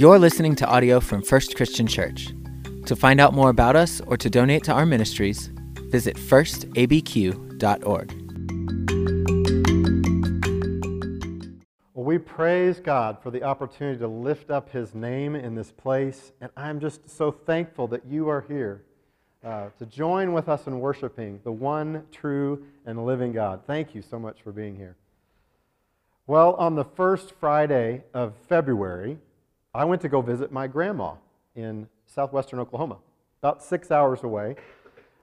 You're listening to audio from First Christian Church. To find out more about us or to donate to our ministries, visit firstabq.org. Well, we praise God for the opportunity to lift up His name in this place, and I'm just so thankful that you are here uh, to join with us in worshiping the one true and living God. Thank you so much for being here. Well, on the first Friday of February, I went to go visit my grandma in southwestern Oklahoma, about six hours away.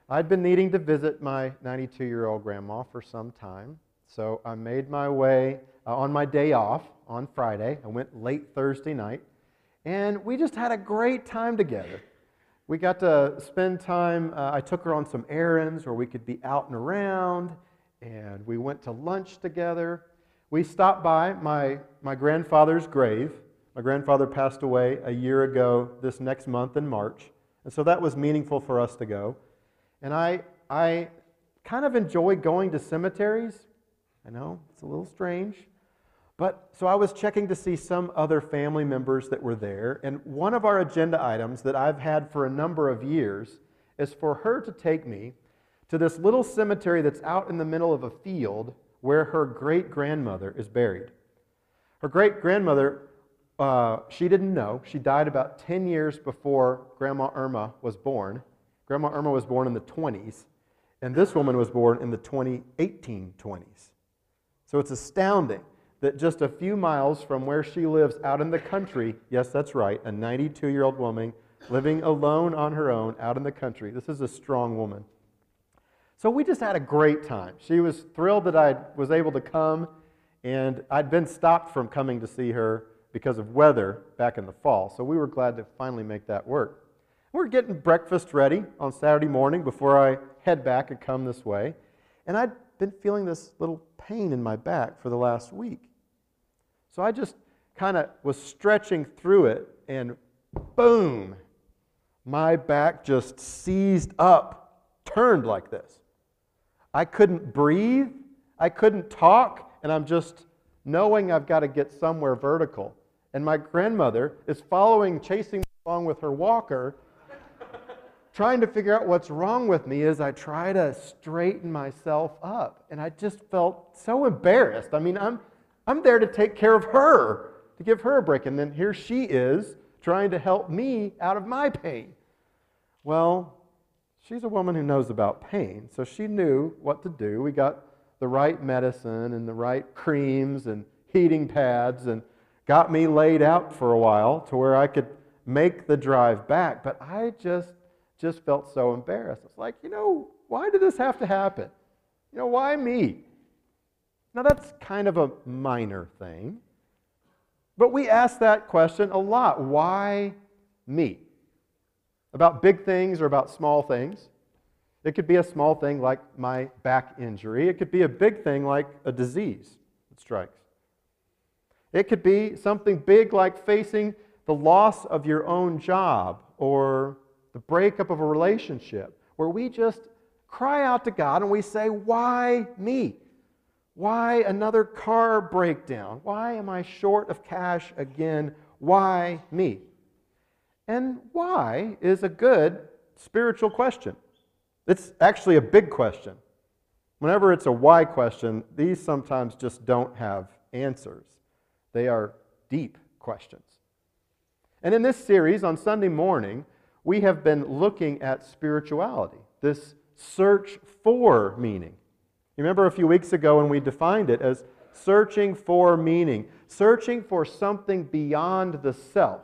I'd been needing to visit my 92 year old grandma for some time, so I made my way uh, on my day off on Friday. I went late Thursday night, and we just had a great time together. We got to spend time, uh, I took her on some errands where we could be out and around, and we went to lunch together. We stopped by my, my grandfather's grave. My grandfather passed away a year ago this next month in March, and so that was meaningful for us to go. And I, I kind of enjoy going to cemeteries. I know it's a little strange. But so I was checking to see some other family members that were there, and one of our agenda items that I've had for a number of years is for her to take me to this little cemetery that's out in the middle of a field where her great grandmother is buried. Her great grandmother, uh, she didn't know. She died about 10 years before Grandma Irma was born. Grandma Irma was born in the 20s, and this woman was born in the 2018 20s. So it's astounding that just a few miles from where she lives out in the country, yes, that's right, a 92 year old woman living alone on her own out in the country. This is a strong woman. So we just had a great time. She was thrilled that I was able to come, and I'd been stopped from coming to see her because of weather back in the fall. So we were glad to finally make that work. We're getting breakfast ready on Saturday morning before I head back and come this way. And I'd been feeling this little pain in my back for the last week. So I just kind of was stretching through it, and boom, my back just seized up, turned like this. I couldn't breathe, I couldn't talk, and I'm just knowing I've got to get somewhere vertical. And my grandmother is following, chasing along with her walker, trying to figure out what's wrong with me as I try to straighten myself up. And I just felt so embarrassed. I mean, I'm I'm there to take care of her, to give her a break. And then here she is trying to help me out of my pain. Well, she's a woman who knows about pain, so she knew what to do. We got the right medicine and the right creams and heating pads and got me laid out for a while to where I could make the drive back. But I just just felt so embarrassed. It's like, you know, why did this have to happen? You know, why me? Now, that's kind of a minor thing, but we ask that question a lot. Why me? About big things or about small things. It could be a small thing like my back injury, it could be a big thing like a disease that strikes. It could be something big like facing the loss of your own job or the breakup of a relationship, where we just cry out to God and we say, Why me? Why another car breakdown? Why am I short of cash again? Why me? And why is a good spiritual question. It's actually a big question. Whenever it's a why question, these sometimes just don't have answers. They are deep questions. And in this series on Sunday morning, we have been looking at spirituality, this search for meaning. You remember a few weeks ago when we defined it as searching for meaning, searching for something beyond the self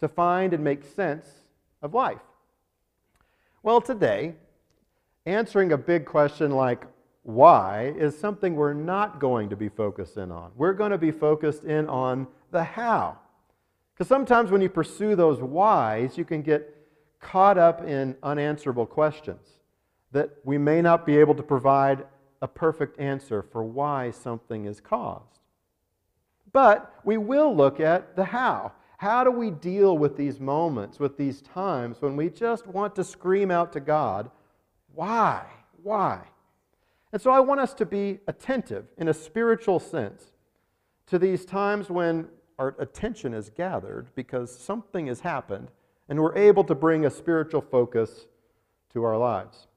to find and make sense of life. Well, today, answering a big question like why is something we're not going to be focused in on. We're going to be focused in on the how. Because sometimes when you pursue those whys, you can get caught up in unanswerable questions that we may not be able to provide a perfect answer for why something is caused. But we will look at the how. How do we deal with these moments, with these times when we just want to scream out to God, why? Why? And so I want us to be attentive in a spiritual sense to these times when our attention is gathered because something has happened and we're able to bring a spiritual focus to our lives.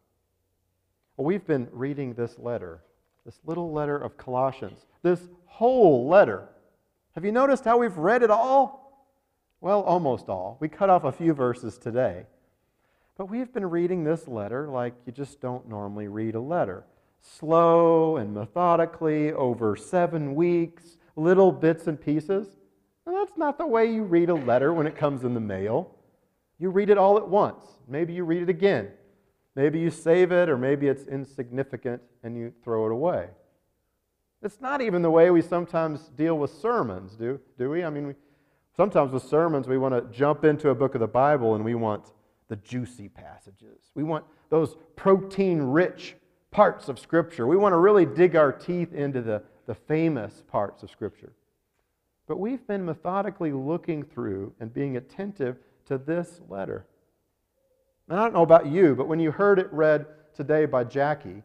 Well, we've been reading this letter, this little letter of Colossians, this whole letter. Have you noticed how we've read it all? Well, almost all. We cut off a few verses today. But we've been reading this letter like you just don't normally read a letter slow and methodically over seven weeks, little bits and pieces. And that's not the way you read a letter when it comes in the mail. You read it all at once. Maybe you read it again. Maybe you save it, or maybe it's insignificant and you throw it away. It's not even the way we sometimes deal with sermons, do, do we? I mean, we, sometimes with sermons, we want to jump into a book of the Bible and we want the juicy passages. We want those protein rich parts of Scripture. We want to really dig our teeth into the, the famous parts of Scripture. But we've been methodically looking through and being attentive to this letter. And I don't know about you, but when you heard it read today by Jackie,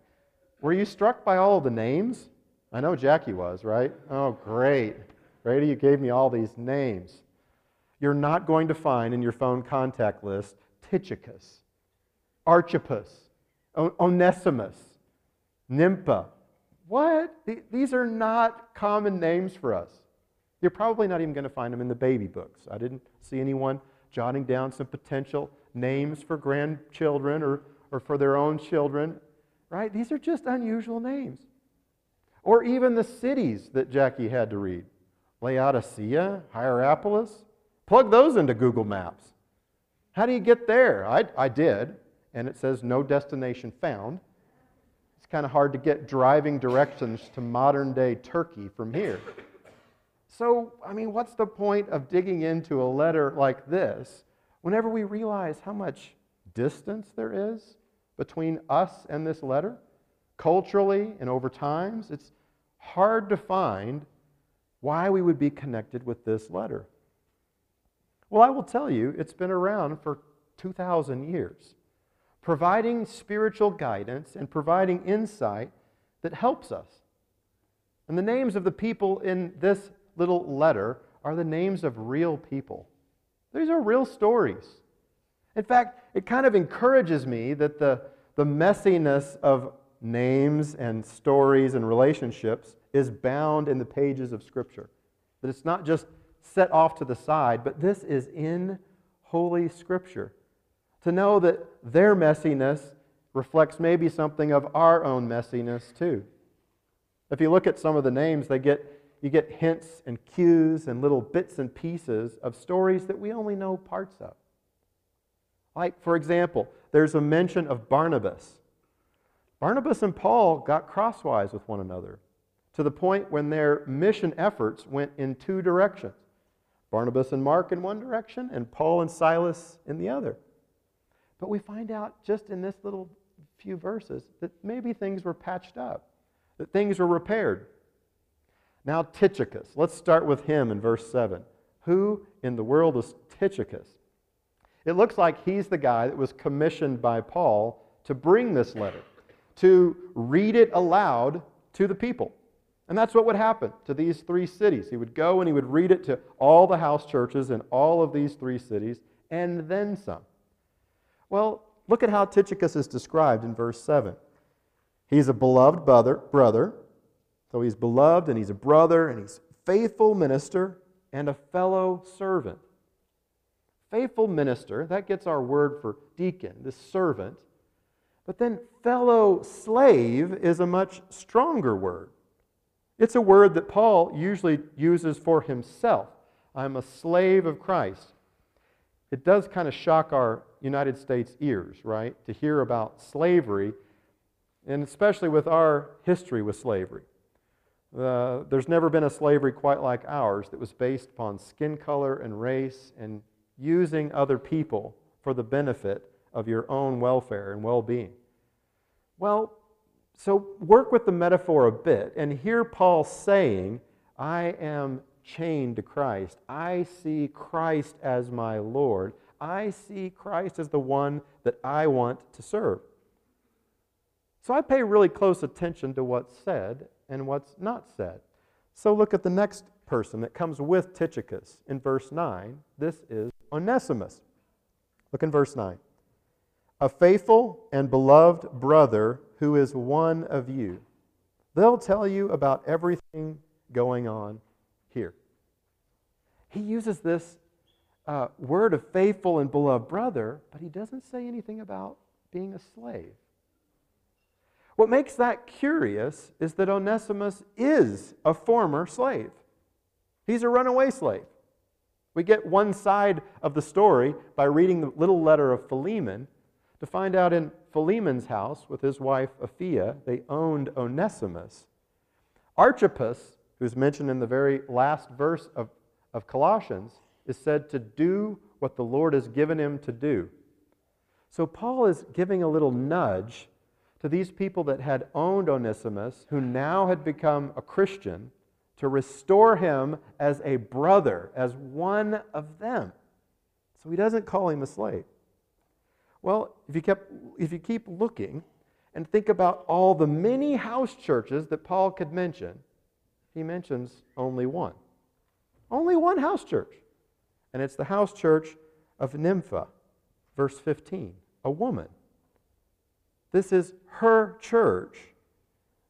were you struck by all the names? I know Jackie was, right? Oh, great. Brady, you gave me all these names. You're not going to find in your phone contact list Tychicus, Archippus, Onesimus, Nympha. What? These are not common names for us. You're probably not even going to find them in the baby books. I didn't see anyone jotting down some potential names for grandchildren or, or for their own children, right? These are just unusual names. Or even the cities that Jackie had to read Laodicea, Hierapolis. Plug those into Google Maps. How do you get there? I, I did, and it says no destination found. Kind of hard to get driving directions to modern day Turkey from here. So, I mean, what's the point of digging into a letter like this whenever we realize how much distance there is between us and this letter? Culturally and over times, it's hard to find why we would be connected with this letter. Well, I will tell you, it's been around for 2,000 years, providing spiritual guidance and providing insight that helps us. And the names of the people in this little letter are the names of real people. These are real stories. In fact, it kind of encourages me that the, the messiness of names and stories and relationships is bound in the pages of Scripture. That it's not just set off to the side, but this is in Holy Scripture. To know that their messiness reflects maybe something of our own messiness too. If you look at some of the names, they get you get hints and cues and little bits and pieces of stories that we only know parts of. Like, for example, there's a mention of Barnabas. Barnabas and Paul got crosswise with one another to the point when their mission efforts went in two directions Barnabas and Mark in one direction, and Paul and Silas in the other. But we find out just in this little few verses that maybe things were patched up, that things were repaired. Now, Tychicus. Let's start with him in verse 7. Who in the world is Tychicus? It looks like he's the guy that was commissioned by Paul to bring this letter, to read it aloud to the people. And that's what would happen to these three cities. He would go and he would read it to all the house churches in all of these three cities, and then some. Well, look at how Tychicus is described in verse 7. He's a beloved brother, brother so he's beloved and he's a brother and he's faithful minister and a fellow servant. Faithful minister, that gets our word for deacon, this servant. But then fellow slave is a much stronger word. It's a word that Paul usually uses for himself. I'm a slave of Christ. It does kind of shock our United States ears, right, to hear about slavery, and especially with our history with slavery. Uh, there's never been a slavery quite like ours that was based upon skin color and race and using other people for the benefit of your own welfare and well being. Well, so work with the metaphor a bit and hear Paul saying, I am chained to Christ. I see Christ as my Lord. I see Christ as the one that I want to serve. So I pay really close attention to what's said and what's not said. So look at the next person that comes with Tychicus in verse 9. This is Onesimus. Look in verse 9. A faithful and beloved brother who is one of you. They'll tell you about everything going on here. He uses this uh, word of faithful and beloved brother, but he doesn't say anything about being a slave. What makes that curious is that Onesimus is a former slave. He's a runaway slave. We get one side of the story by reading the little letter of Philemon to find out in Philemon's house with his wife Apphia, they owned Onesimus. Archippus, who's mentioned in the very last verse of, of Colossians, is said to do what the Lord has given him to do. So Paul is giving a little nudge to these people that had owned Onesimus, who now had become a Christian, to restore him as a brother, as one of them. So he doesn't call him a slave. Well, if you, kept, if you keep looking and think about all the many house churches that Paul could mention, he mentions only one. Only one house church. And it's the house church of Nympha, verse 15, a woman. This is her church.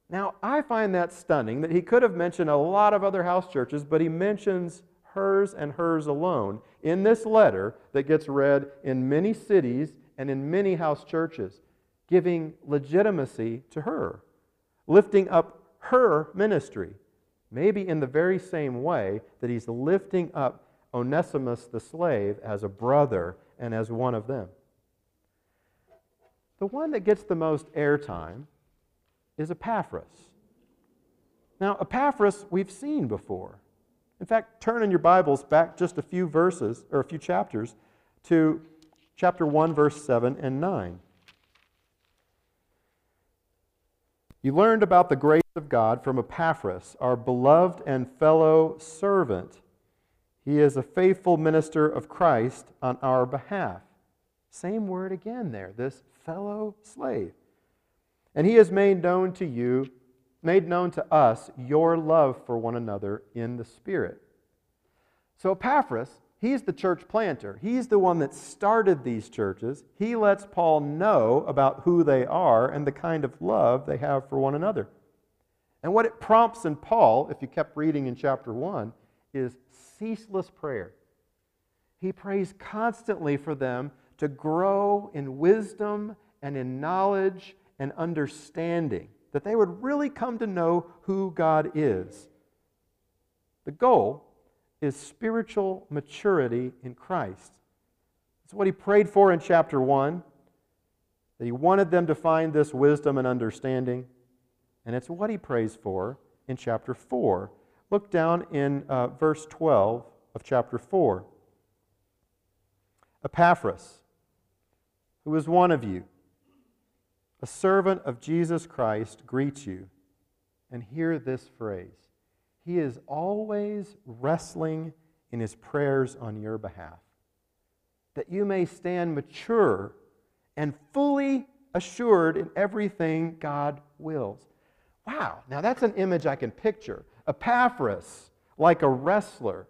Now, I find that stunning that he could have mentioned a lot of other house churches, but he mentions hers and hers alone in this letter that gets read in many cities and in many house churches, giving legitimacy to her, lifting up her ministry, maybe in the very same way that he's lifting up Onesimus the slave as a brother and as one of them. The one that gets the most airtime is Epaphras. Now, Epaphras we've seen before. In fact, turn in your Bibles back just a few verses or a few chapters to chapter 1, verse 7 and 9. You learned about the grace of God from Epaphras, our beloved and fellow servant. He is a faithful minister of Christ on our behalf. Same word again there, this fellow slave. And he has made known to you, made known to us, your love for one another in the Spirit. So Epaphras He's the church planter. He's the one that started these churches. He lets Paul know about who they are and the kind of love they have for one another. And what it prompts in Paul, if you kept reading in chapter 1, is ceaseless prayer. He prays constantly for them to grow in wisdom and in knowledge and understanding, that they would really come to know who God is. The goal is spiritual maturity in Christ. That's what he prayed for in chapter 1, that he wanted them to find this wisdom and understanding. And it's what he prays for in chapter 4. Look down in uh, verse 12 of chapter 4. Epaphras, who is one of you, a servant of Jesus Christ, greets you. And hear this phrase he is always wrestling in his prayers on your behalf, that you may stand mature and fully assured in everything God wills. Wow, now that's an image I can picture. Epaphras, like a wrestler,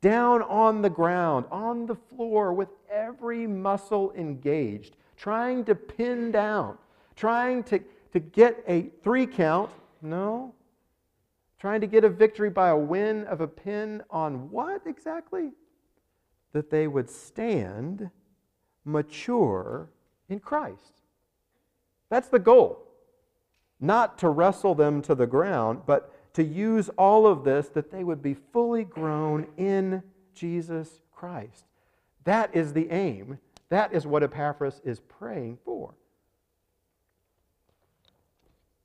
down on the ground, on the floor, with every muscle engaged, trying to pin down, trying to, to get a three count. No, Trying to get a victory by a win of a pin on what exactly? That they would stand mature in Christ. That's the goal. Not to wrestle them to the ground, but to use all of this that they would be fully grown in Jesus Christ. That is the aim. That is what Epaphras is praying for.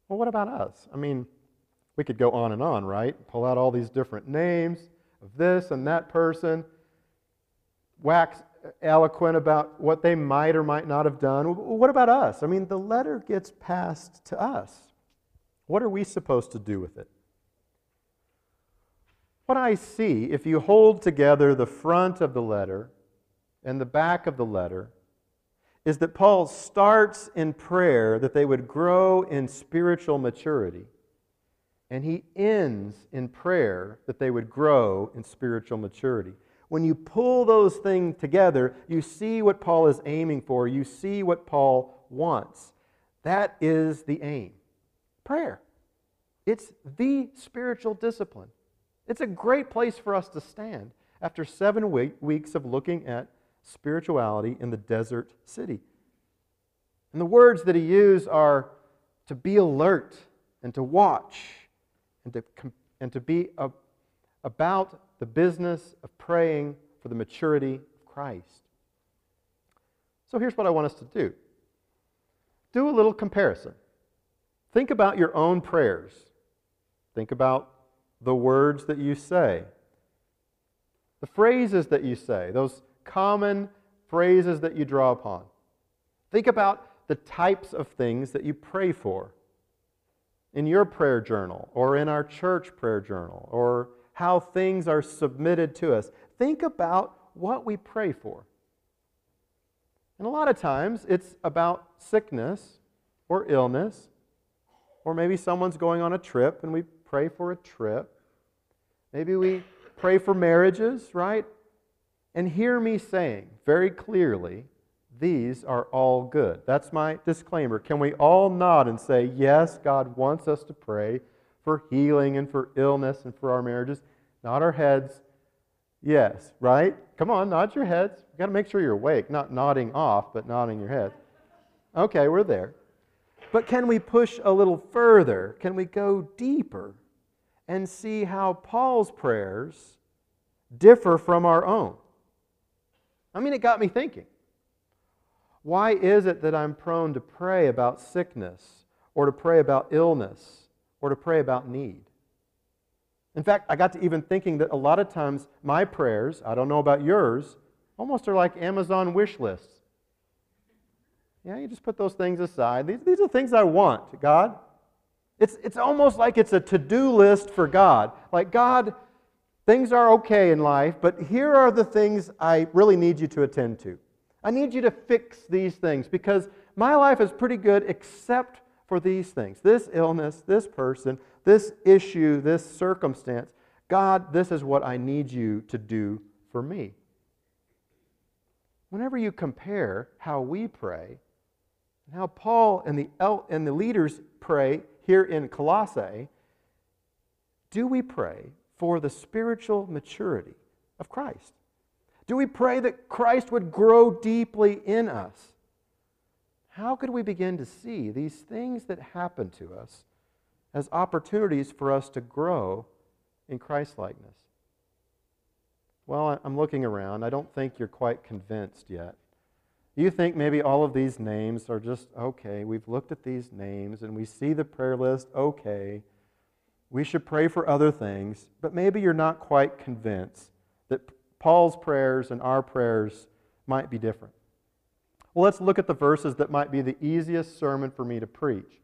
Well, what about us? I mean, we could go on and on, right? Pull out all these different names of this and that person, wax eloquent about what they might or might not have done. What about us? I mean, the letter gets passed to us. What are we supposed to do with it? What I see, if you hold together the front of the letter and the back of the letter, is that Paul starts in prayer that they would grow in spiritual maturity. and he ends in prayer that they would grow in spiritual maturity. When you pull those things together, you see what Paul is aiming for, you see what Paul wants. That is the aim prayer. It's the spiritual discipline. It's a great place for us to stand after seven weeks of looking at spirituality in the desert city. And the words that he used are to be alert and to watch and to, and to be a, about the business of praying for the maturity of Christ. So here's what I want us to do do a little comparison. Think about your own prayers. Think about the words that you say, the phrases that you say, those common phrases that you draw upon. Think about the types of things that you pray for in your prayer journal or in our church prayer journal or how things are submitted to us. Think about what we pray for. And a lot of times it's about sickness or illness, or maybe someone's going on a trip and we pray for a trip. Maybe we pray for marriages, right? And hear me saying very clearly, these are all good. That's my disclaimer. Can we all nod and say, yes, God wants us to pray for healing and for illness and for our marriages? Nod our heads. Yes, right? Come on, nod your heads. You've got to make sure you're awake, not nodding off, but nodding your head. Okay, we're there. But can we push a little further? Can we go deeper and see how Paul's prayers differ from our own? I mean, it got me thinking. Why is it that I'm prone to pray about sickness or to pray about illness or to pray about need? In fact, I got to even thinking that a lot of times my prayers, I don't know about yours, almost are like Amazon wish lists. Yeah, you just put those things aside. These, these are things I want, God. It's, it's almost like it's a to do list for God. Like, God, things are okay in life, but here are the things I really need you to attend to. I need you to fix these things because my life is pretty good except for these things this illness, this person, this issue, this circumstance. God, this is what I need you to do for me. Whenever you compare how we pray and how Paul and the, and the leaders pray here in Colossae, do we pray for the spiritual maturity of Christ? Do we pray that Christ would grow deeply in us? How could we begin to see these things that happen to us as opportunities for us to grow in Christlikeness? Well, I'm looking around. I don't think you're quite convinced yet. You think maybe all of these names are just okay. We've looked at these names and we see the prayer list, okay. We should pray for other things, but maybe you're not quite convinced that Paul's prayers and our prayers might be different. Well, let's look at the verses that might be the easiest sermon for me to preach.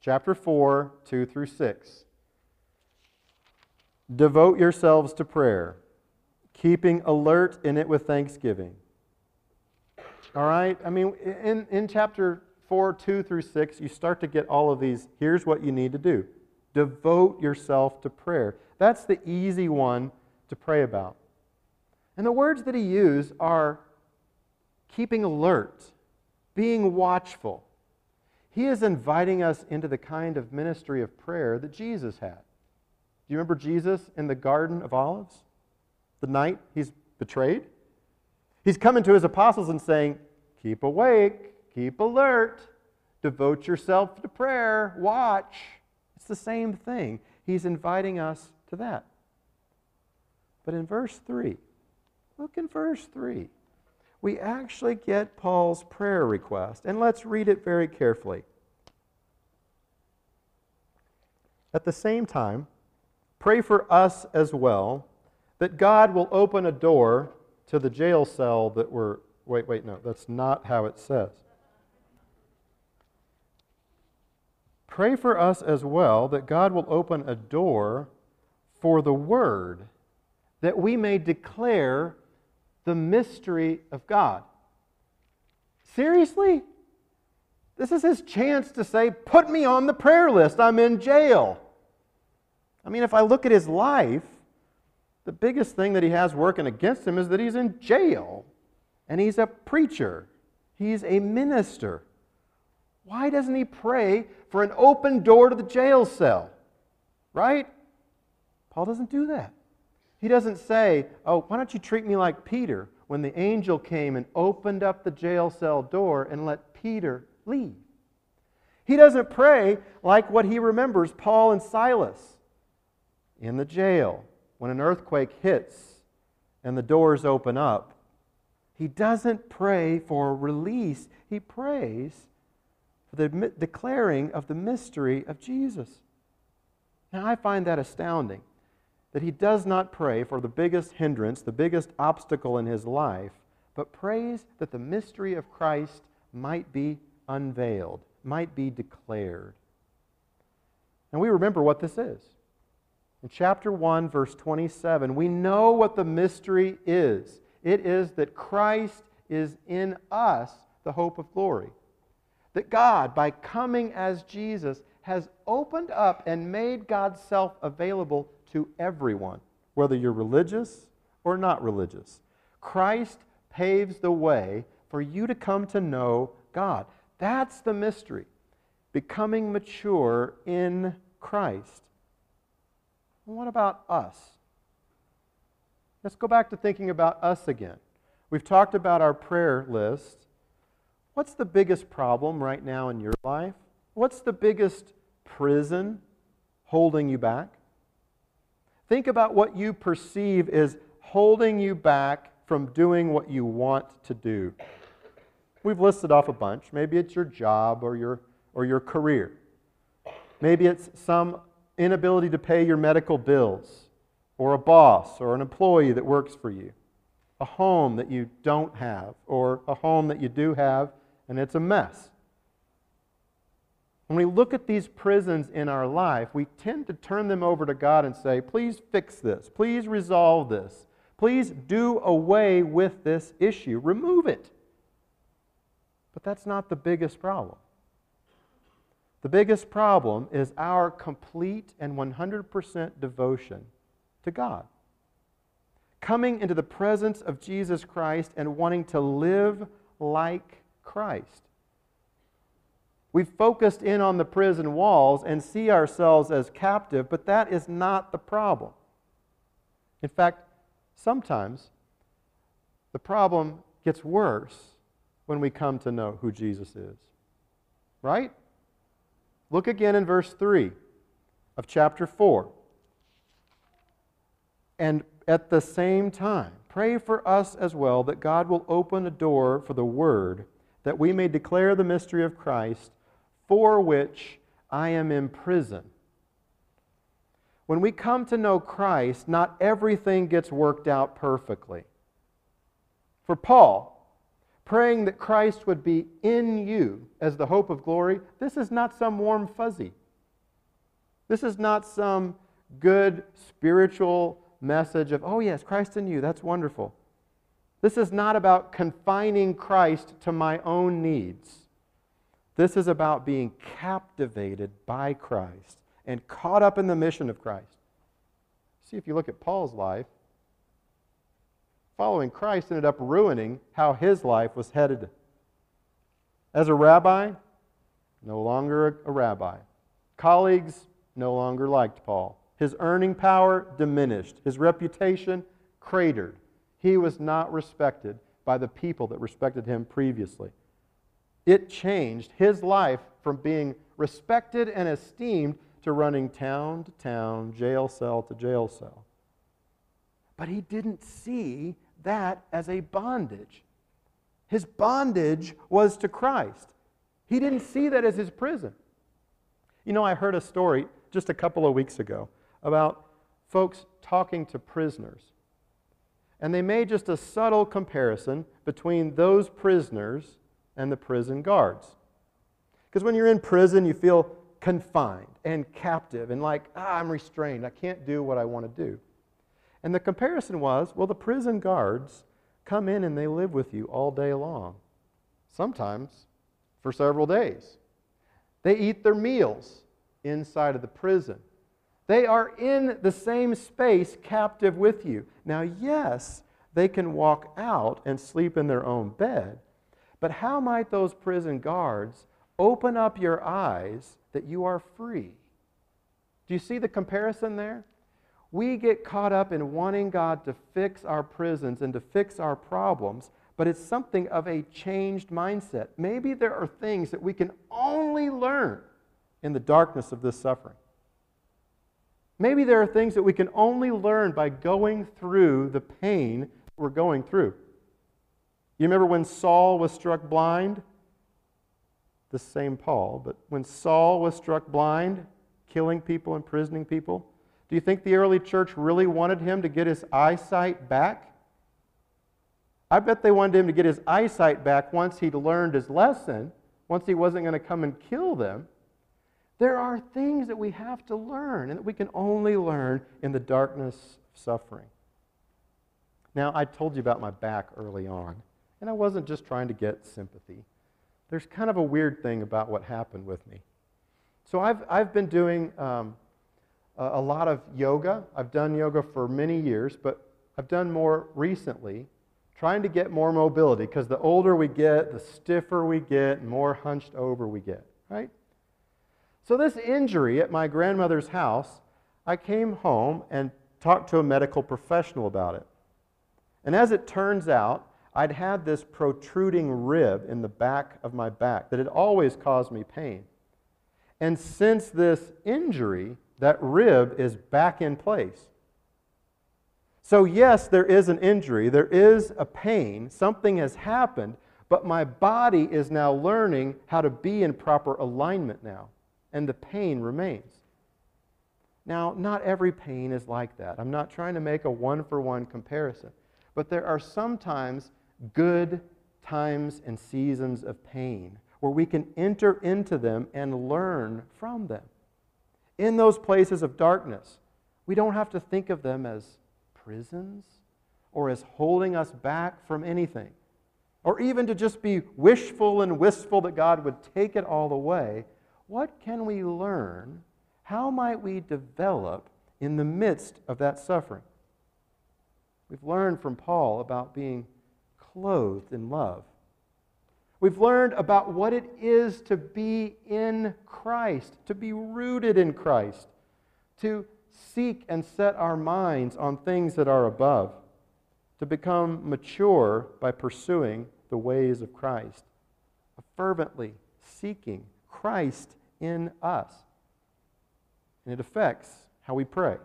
Chapter 4, 2 through 6. Devote yourselves to prayer, keeping alert in it with thanksgiving. All right? I mean, in, in chapter 4, 2 through 6, you start to get all of these. Here's what you need to do devote yourself to prayer. That's the easy one to pray about. And the words that he used are keeping alert, being watchful. He is inviting us into the kind of ministry of prayer that Jesus had. Do you remember Jesus in the Garden of Olives? The night he's betrayed? He's coming to his apostles and saying, Keep awake, keep alert, devote yourself to prayer, watch. It's the same thing. He's inviting us to that. But in verse 3, look in verse 3. We actually get Paul's prayer request, and let's read it very carefully. At the same time, pray for us as well, that God will open a door to the jail cell that we're. Wait, wait, no, that's not how it says. Pray for us as well that God will open a door for the Word, that we may declare the mystery of God. Seriously? This is his chance to say, Put me on the prayer list. I'm in jail. I mean, if I look at his life, the biggest thing that he has working against him is that he's in jail and he's a preacher, he's a minister. Why doesn't he pray for an open door to the jail cell? Right? Paul doesn't do that. He doesn't say, Oh, why don't you treat me like Peter when the angel came and opened up the jail cell door and let Peter leave? He doesn't pray like what he remembers Paul and Silas in the jail when an earthquake hits and the doors open up. He doesn't pray for release, he prays for the declaring of the mystery of Jesus. Now, I find that astounding that he does not pray for the biggest hindrance, the biggest obstacle in his life, but prays that the mystery of Christ might be unveiled, might be declared. And we remember what this is. In chapter 1, verse 27, we know what the mystery is it is that Christ is in us, the hope of glory. That God, by coming as Jesus, has opened up and made God's self available to everyone, whether you're religious or not religious. Christ paves the way for you to come to know God. That's the mystery. Becoming mature in Christ. What about us? Let's go back to thinking about us again. We've talked about our prayer list. What's the biggest problem right now in your life? What's the biggest prison holding you back? Think about what you perceive is holding you back from doing what you want to do. We've listed off a bunch. Maybe it's your job or your, or your career. Maybe it's some inability to pay your medical bills, or a boss or an employee that works for you, a home that you don't have, or a home that you do have and it's a mess. When we look at these prisons in our life, we tend to turn them over to God and say, Please fix this. Please resolve this. Please do away with this issue. Remove it. But that's not the biggest problem. The biggest problem is our complete and 100% devotion to God. Coming into the presence of Jesus Christ and wanting to live like Christ. We've focused in on the prison walls and see ourselves as captive, but that is not the problem. In fact, sometimes the problem gets worse when we come to know who Jesus is. Right? Look again in verse 3 of chapter 4. And at the same time, pray for us as well that God will open a door for the word, that we may declare the mystery of Christ for which I am in prison. When we come to know Christ, not everything gets worked out perfectly. For Paul, praying that Christ would be in you as the hope of glory, this is not some warm fuzzy. This is not some good spiritual message of, oh, yes, Christ in you, that's wonderful. This is not about confining Christ to my own needs. This is about being captivated by Christ and caught up in the mission of Christ. See, if you look at Paul's life, following Christ ended up ruining how his life was headed. As a rabbi, no longer a rabbi. Colleagues no longer liked Paul. His earning power diminished, his reputation cratered. He was not respected by the people that respected him previously. It changed his life from being respected and esteemed to running town to town, jail cell to jail cell. But he didn't see that as a bondage. His bondage was to Christ. He didn't see that as his prison. You know, I heard a story just a couple of weeks ago about folks talking to prisoners. And they made just a subtle comparison between those prisoners and the prison guards. Because when you're in prison, you feel confined and captive and like, ah, I'm restrained. I can't do what I want to do. And the comparison was well, the prison guards come in and they live with you all day long, sometimes for several days. They eat their meals inside of the prison. They are in the same space captive with you. Now, yes, they can walk out and sleep in their own bed, but how might those prison guards open up your eyes that you are free? Do you see the comparison there? We get caught up in wanting God to fix our prisons and to fix our problems, but it's something of a changed mindset. Maybe there are things that we can only learn in the darkness of this suffering. Maybe there are things that we can only learn by going through the pain we're going through. You remember when Saul was struck blind? The same Paul, but when Saul was struck blind, killing people, imprisoning people, do you think the early church really wanted him to get his eyesight back? I bet they wanted him to get his eyesight back once he'd learned his lesson, once he wasn't going to come and kill them. There are things that we have to learn and that we can only learn in the darkness of suffering. Now, I told you about my back early on, and I wasn't just trying to get sympathy. There's kind of a weird thing about what happened with me. So, I've, I've been doing um, a lot of yoga. I've done yoga for many years, but I've done more recently trying to get more mobility because the older we get, the stiffer we get, and more hunched over we get, right? So, this injury at my grandmother's house, I came home and talked to a medical professional about it. And as it turns out, I'd had this protruding rib in the back of my back that had always caused me pain. And since this injury, that rib is back in place. So, yes, there is an injury, there is a pain, something has happened, but my body is now learning how to be in proper alignment now, and the pain remains. Now, not every pain is like that. I'm not trying to make a one for one comparison, but there are sometimes good times and seasons of pain where we can enter into them and learn from them in those places of darkness, we don't have to think of them as prisons or as holding us back from anything, or even to just be wishful and wistful that God would take it all away. What can we learn? How might we develop in the midst of that suffering? We've learned from Paul about being clothed in love. We've learned about what it is to be in Christ, to be rooted in Christ, to seek and set our minds on things that are above, to become mature by pursuing the ways of Christ, fervently seeking Christ in us. And it affects how we pray.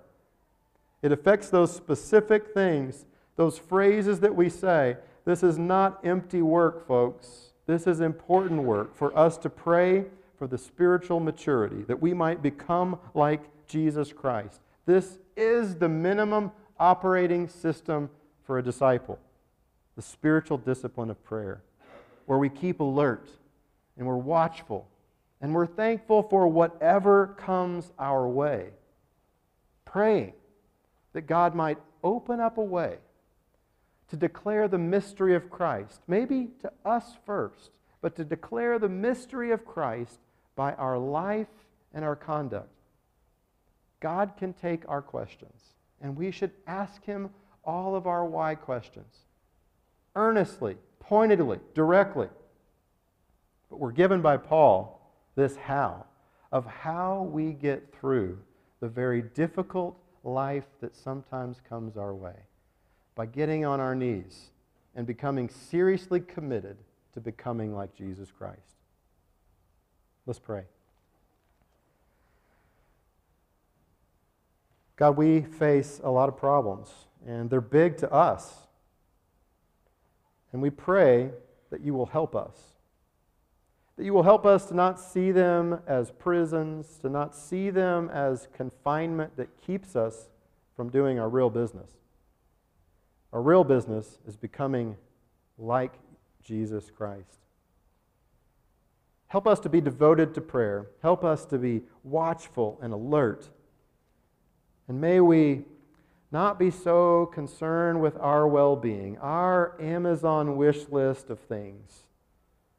It affects those specific things, those phrases that we say. This is not empty work, folks. This is important work for us to pray for the spiritual maturity, that we might become like Jesus Christ. This is the minimum operating system for a disciple the spiritual discipline of prayer, where we keep alert and we're watchful and we're thankful for whatever comes our way, praying that God might open up a way to declare the mystery of Christ, maybe to us first, but to declare the mystery of Christ by our life and our conduct. God can take our questions, and we should ask Him all of our why questions earnestly, pointedly, directly. But we're given by Paul this how of how we get through the very difficult life that sometimes comes our way by getting on our knees and becoming seriously committed to becoming like Jesus Christ. Let's pray. God, we face a lot of problems, and they're big to us. And we pray that you will help us. That you will help us to not see them as prisons, to not see them as confinement that keeps us from doing our real business. Our real business is becoming like Jesus Christ. Help us to be devoted to prayer. Help us to be watchful and alert. And may we not be so concerned with our well being, our Amazon wish list of things,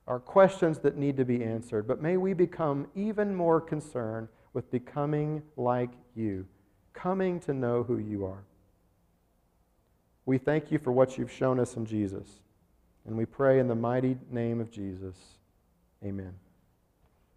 our questions that need to be answered, but may we become even more concerned with becoming like you, coming to know who you are. We thank you for what you've shown us in Jesus. And we pray in the mighty name of Jesus. Amen.